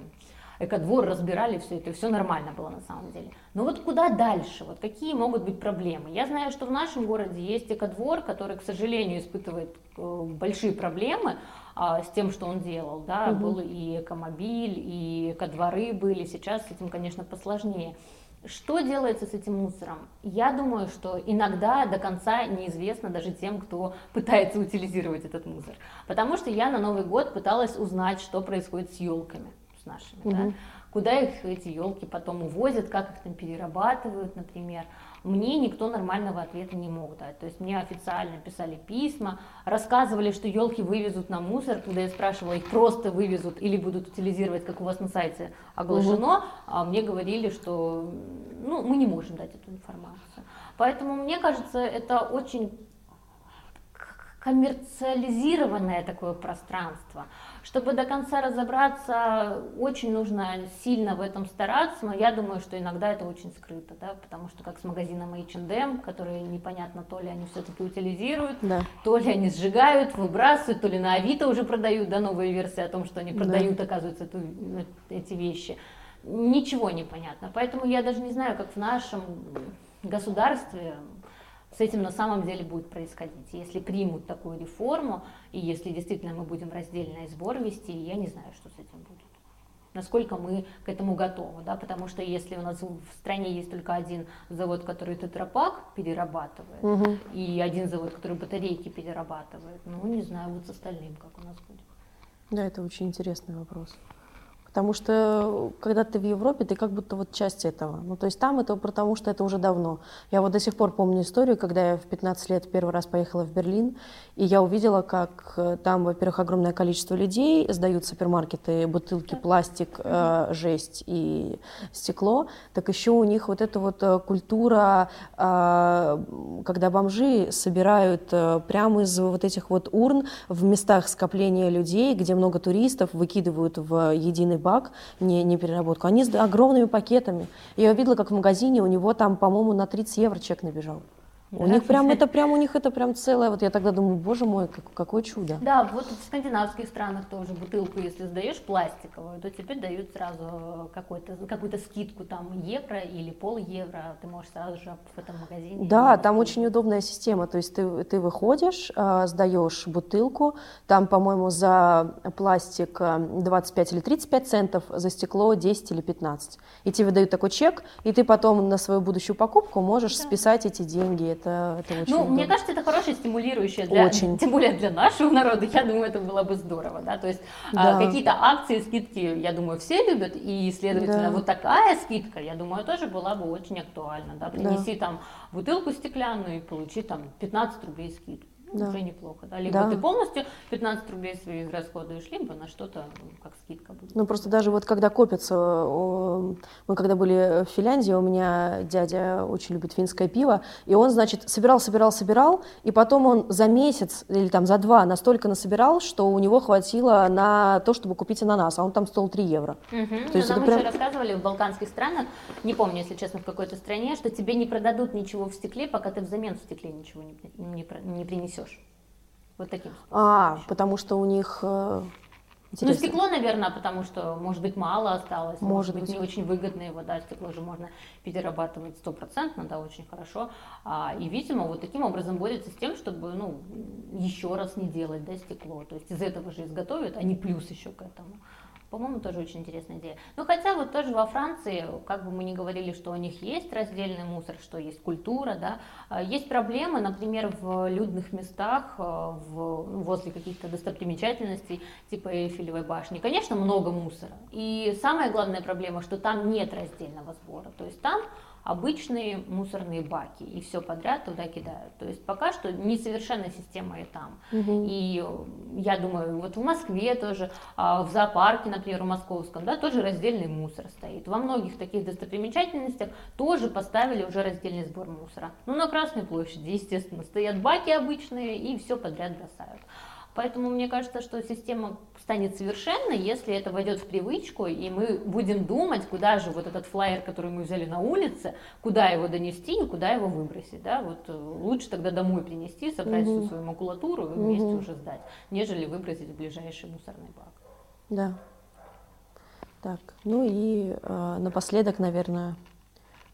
Speaker 4: экодвор разбирали все это, все нормально было на самом деле. Но вот куда дальше? Вот какие могут быть проблемы? Я знаю, что в нашем городе есть экодвор, который, к сожалению, испытывает э, большие проблемы а, с тем, что он делал. Да? Угу. Был и экомобиль, и экодворы были. Сейчас с этим, конечно, посложнее. Что делается с этим мусором? Я думаю, что иногда до конца неизвестно даже тем, кто пытается утилизировать этот мусор. Потому что я на Новый год пыталась узнать, что происходит с елками с нашими. Угу. Да? куда их эти елки потом увозят, как их там перерабатывают, например. Мне никто нормального ответа не мог дать. То есть мне официально писали письма, рассказывали, что елки вывезут на мусор, когда я спрашивала, их просто вывезут или будут утилизировать, как у вас на сайте оглашено, угу. а мне говорили, что ну, мы не можем дать эту информацию. Поэтому мне кажется, это очень коммерциализированное такое пространство. Чтобы до конца разобраться, очень нужно сильно в этом стараться, но я думаю, что иногда это очень скрыто, да, потому что как с магазином H&M, которые непонятно, то ли они все-таки утилизируют, да. то ли они сжигают, выбрасывают, то ли на Авито уже продают, да, новые версии о том, что они продают, да. оказывается, эту, эти вещи. Ничего не понятно. Поэтому я даже не знаю, как в нашем государстве с этим на самом деле будет происходить. Если примут такую реформу, и если действительно мы будем раздельный сбор вести, я не знаю, что с этим будет. Насколько мы к этому готовы, да, потому что если у нас в стране есть только один завод, который тетрапак перерабатывает, угу. и один завод, который батарейки перерабатывает, ну, не знаю, вот с остальным, как у нас будет.
Speaker 3: Да, это очень интересный вопрос. Потому что когда ты в Европе, ты как будто вот часть этого. Ну, то есть там это потому, что это уже давно. Я вот до сих пор помню историю, когда я в 15 лет первый раз поехала в Берлин, и я увидела, как э, там, во-первых, огромное количество людей сдают супермаркеты бутылки, пластик, э, жесть и стекло. Так еще у них вот эта вот э, культура, э, когда бомжи собирают э, прямо из вот этих вот урн в местах скопления людей, где много туристов, выкидывают в единый бак, не, не переработку, они с огромными пакетами. Я видела, как в магазине у него там, по-моему, на 30 евро чек набежал. У них прям это прям у них это прям целое. Вот я тогда думаю, боже мой, как, какое чудо.
Speaker 4: Да, вот в скандинавских странах тоже бутылку, если сдаешь пластиковую, то тебе дают сразу какую-то какую-то скидку там евро или пол евро. Ты можешь сразу же в этом магазине.
Speaker 3: Да, там очень удобная система. То есть ты ты выходишь, а, сдаешь бутылку, там, по-моему, за пластик 25 или 35 центов, за стекло 10 или 15. И тебе дают такой чек, и ты потом на свою будущую покупку можешь да. списать эти деньги это, это очень
Speaker 4: Ну, удобно. мне кажется, это хорошее стимулирующее, для, очень. тем более для нашего народа, я думаю, это было бы здорово, да, то есть а, да. какие-то акции, скидки, я думаю, все любят, и, следовательно, да. вот такая скидка, я думаю, тоже была бы очень актуальна, да, принеси да. там бутылку стеклянную и получи там 15 рублей скидку да. уже неплохо. Да? Либо да. ты полностью 15 рублей своих расходуешь, либо на что-то ну, как скидка будет.
Speaker 3: Ну просто даже вот когда копятся, мы когда были в Финляндии, у меня дядя очень любит финское пиво, и он, значит, собирал, собирал, собирал, и потом он за месяц или там за два настолько насобирал, что у него хватило на то, чтобы купить ананас, а он там стоил 3 евро.
Speaker 4: Угу. То есть нам прям... еще рассказывали в балканских странах, не помню, если честно, в какой-то стране, что тебе не продадут ничего в стекле, пока ты взамен в стекле ничего не, не, не принесешь несешь. Вот таким способом.
Speaker 3: А, потому что у них... Э,
Speaker 4: ну, стекло, наверное, потому что, может быть, мало осталось, может, может быть, не очень выгодно его, да, стекло же можно перерабатывать стопроцентно, да, очень хорошо. А, и, видимо, вот таким образом борется с тем, чтобы, ну, еще раз не делать, да, стекло. То есть из этого же изготовят, а не плюс еще к этому. По-моему, тоже очень интересная идея. Ну, хотя вот тоже во Франции, как бы мы ни говорили, что у них есть раздельный мусор, что есть культура, да, а, есть проблемы, например, в людных местах, а, в, возле каких-то достопримечательностей, типа Эйфелевой башни. Конечно, много мусора. И самая главная проблема, что там нет раздельного сбора. То есть там обычные мусорные баки и все подряд туда кидают. То есть пока что несовершенная система и там. Угу. И я думаю, вот в Москве тоже, а, в зоопарке, например, в московском, да, тоже раздельный мусор стоит. Во многих таких достопримечательностях тоже поставили уже раздельный сбор мусора. Ну, на Красной площади, естественно, стоят баки обычные и все подряд бросают. Поэтому мне кажется, что система станет совершенной, если это войдет в привычку, и мы будем думать, куда же вот этот флайер, который мы взяли на улице, куда его донести и куда его выбросить. Да? Вот э, лучше тогда домой принести, собрать угу. всю свою макулатуру и вместе угу. уже сдать, нежели выбросить в ближайший мусорный бак.
Speaker 3: Да. Так, ну и э, напоследок, наверное,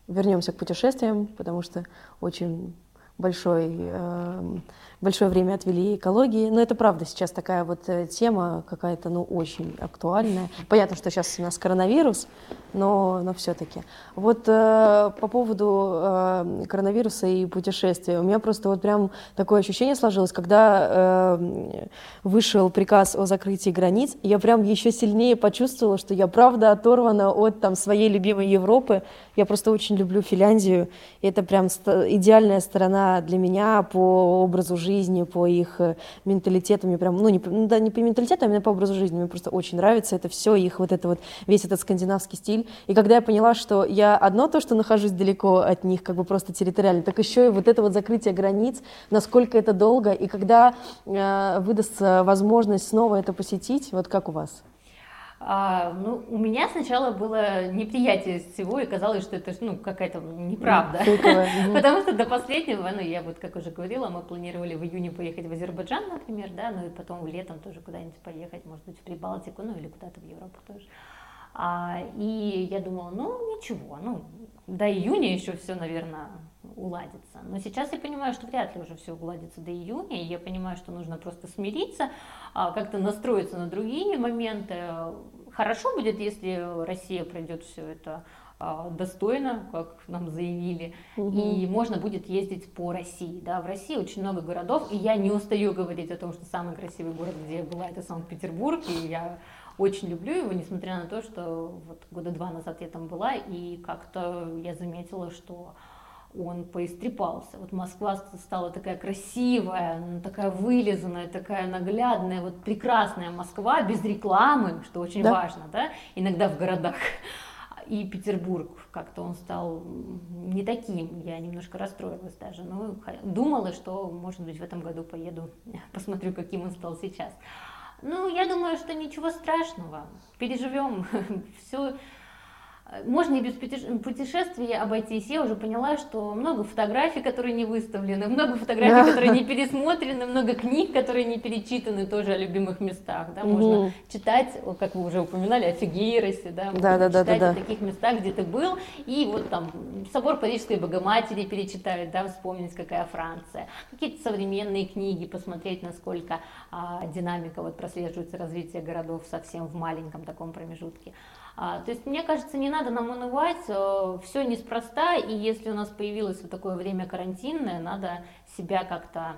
Speaker 3: вернемся к путешествиям, потому что очень большой э, большое время отвели экологии. Но это правда сейчас такая вот э, тема какая-то, ну, очень актуальная. Понятно, что сейчас у нас коронавирус, но, но все-таки. Вот э, по поводу э, коронавируса и путешествия. У меня просто вот прям такое ощущение сложилось, когда э, вышел приказ о закрытии границ, я прям еще сильнее почувствовала, что я правда оторвана от там своей любимой Европы. Я просто очень люблю Финляндию. И это прям идеальная сторона для меня по образу жизни, по их э, менталитету. Мне прям, ну, не, ну, да, не по менталитету, а именно по образу жизни. Мне просто очень нравится это все, их вот это вот, весь этот скандинавский стиль. И когда я поняла, что я одно то, что нахожусь далеко от них, как бы просто территориально, так еще и вот это вот закрытие границ, насколько это долго, и когда э, выдастся возможность снова это посетить, вот как у вас?
Speaker 4: А, ну, у меня сначала было неприятие всего, и казалось, что это ну, какая-то неправда. Потому что до последнего, ну, я вот, как уже говорила, мы планировали в июне поехать в Азербайджан, например, да, ну и потом летом тоже куда-нибудь поехать, может быть, в Прибалтику, ну или куда-то в Европу тоже. А, и я думала, ну ничего, ну до июня еще все, наверное, уладится. Но сейчас я понимаю, что вряд ли уже все уладится до июня, и я понимаю, что нужно просто смириться, а, как-то настроиться на другие моменты. Хорошо будет, если Россия пройдет все это а, достойно, как нам заявили, угу. и можно будет ездить по России. Да, в России очень много городов, и я не устаю говорить о том, что самый красивый город, где я была, это Санкт-Петербург, и я очень люблю его, несмотря на то, что вот года два назад я там была, и как-то я заметила, что он поистрепался. Вот Москва стала такая красивая, такая вылизанная, такая наглядная, вот прекрасная Москва без рекламы, что очень да. важно, да, иногда в городах. И Петербург как-то он стал не таким, я немножко расстроилась даже, но думала, что, может быть, в этом году поеду, посмотрю, каким он стал сейчас. Ну, я думаю, что ничего страшного. Переживем все можно и без путешествий обойтись. Я уже поняла, что много фотографий, которые не выставлены, много фотографий, которые не пересмотрены, много книг, которые не перечитаны тоже о любимых местах. Да? Можно читать, как вы уже упоминали, о Фигейросе, да?
Speaker 3: да, да, да,
Speaker 4: читать
Speaker 3: да,
Speaker 4: о таких местах, где ты был, и вот там собор Парижской Богоматери перечитать, да, вспомнить, какая Франция. Какие-то современные книги, посмотреть, насколько а, динамика вот прослеживается развитие городов совсем в маленьком таком промежутке. А, то есть, мне кажется, не надо нам унывать, э, все неспроста, и если у нас появилось вот такое время карантинное, надо себя как-то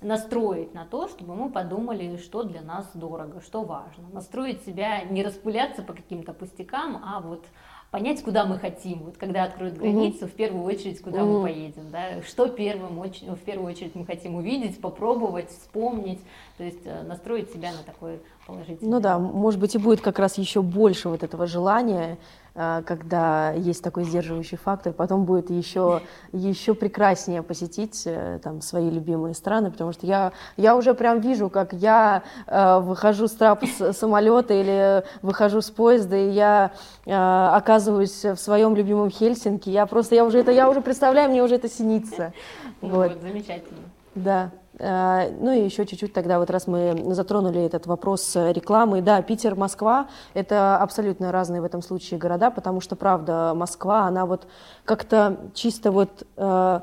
Speaker 4: настроить на то, чтобы мы подумали, что для нас дорого, что важно. Настроить себя, не распыляться по каким-то пустякам, а вот понять, куда мы хотим. Вот когда откроют границу, mm-hmm. в первую очередь, куда mm-hmm. мы поедем, да, что первым, в первую очередь мы хотим увидеть, попробовать, вспомнить, то есть э, настроить себя на такой положительный.
Speaker 3: Ну да, может быть и будет как раз еще больше вот этого желания Э, когда есть такой сдерживающий фактор, потом будет еще, еще прекраснее посетить э, там, свои любимые страны, потому что я, я уже прям вижу, как я э, выхожу с трапа с самолета или выхожу с поезда, и я э, оказываюсь в своем любимом Хельсинки, я просто, я уже это, я уже представляю, мне уже это снится.
Speaker 4: Ну, вот. вот, замечательно.
Speaker 3: Да. Э, ну и еще чуть-чуть тогда, вот раз мы затронули этот вопрос рекламы, да, Питер, Москва, это абсолютно разные в этом случае города, потому что, правда, Москва, она вот как-то чисто вот э,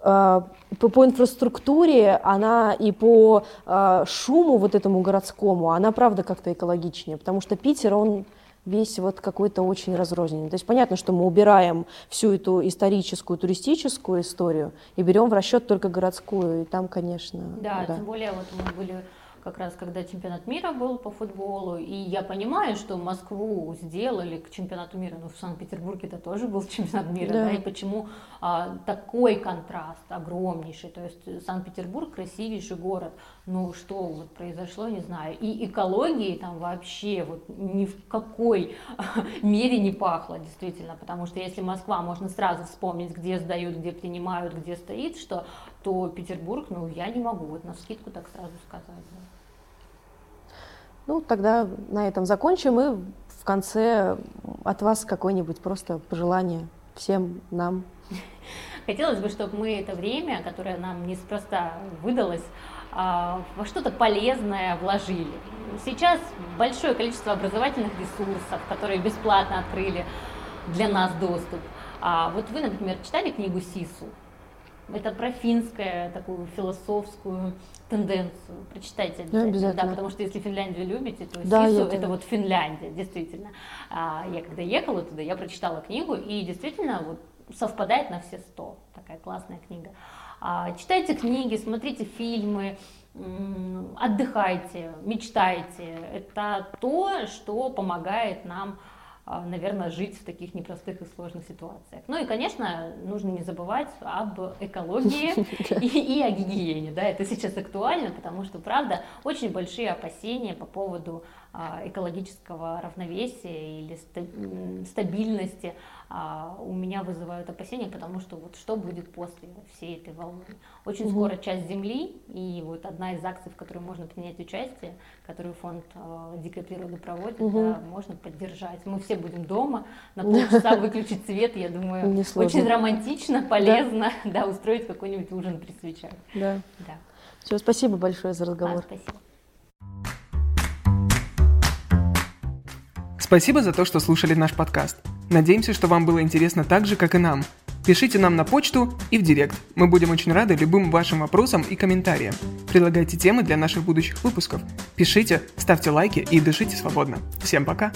Speaker 3: э, по, по инфраструктуре, она и по шуму вот этому городскому, она, правда, как-то экологичнее, потому что Питер, он весь вот какой-то очень разрозненный. То есть понятно, что мы убираем всю эту историческую, туристическую историю и берем в расчет только городскую, и там, конечно...
Speaker 4: Да, да. тем более вот мы были как раз когда чемпионат мира был по футболу, и я понимаю, что Москву сделали к чемпионату мира, но в Санкт-Петербурге это тоже был чемпионат мира, да, да и почему а, такой контраст огромнейший, то есть Санкт-Петербург красивейший город, ну что вот произошло, не знаю, и экологии там вообще вот ни в какой мере не пахло, действительно, потому что если Москва, можно сразу вспомнить, где сдают, где принимают, где стоит, что, то Петербург, ну я не могу вот на скидку так сразу сказать. Да.
Speaker 3: Ну, тогда на этом закончим и в конце от вас какое-нибудь просто пожелание всем нам.
Speaker 4: Хотелось бы, чтобы мы это время, которое нам неспроста выдалось, а, во что-то полезное вложили. Сейчас большое количество образовательных ресурсов, которые бесплатно открыли для нас доступ. А вот вы, например, читали книгу Сису? Это про финскую такую философскую тенденцию. Прочитайте
Speaker 2: обязательно. Да, обязательно.
Speaker 4: Да, потому что если Финляндию любите, то
Speaker 2: да,
Speaker 4: Сису это вот Финляндия, действительно. А, я когда ехала туда, я прочитала книгу, и действительно вот совпадает на все сто. Такая классная книга. А, читайте книги, смотрите фильмы, отдыхайте, мечтайте. Это то, что помогает нам наверное, жить в таких непростых и сложных ситуациях. Ну и, конечно, нужно не забывать об экологии и, и о гигиене. Да, это сейчас актуально, потому что, правда, очень большие опасения по поводу а, экологического равновесия или стабильности а, у меня вызывают опасения, потому что вот что будет после всей этой волны. Очень угу. скоро часть Земли, и вот одна из акций, в которой можно принять участие, которую фонд э, Дикой природы проводит, угу. да, можно поддержать. Мы все будем дома, на полчаса выключить свет, я думаю, очень романтично, полезно, да, устроить какой-нибудь ужин при свечах.
Speaker 2: Да. Все, спасибо большое за разговор. А,
Speaker 4: спасибо.
Speaker 5: Спасибо за то, что слушали наш подкаст. Надеемся, что вам было интересно так же, как и нам. Пишите нам на почту и в директ. Мы будем очень рады любым вашим вопросам и комментариям. Предлагайте темы для наших будущих выпусков. Пишите, ставьте лайки и дышите свободно. Всем пока!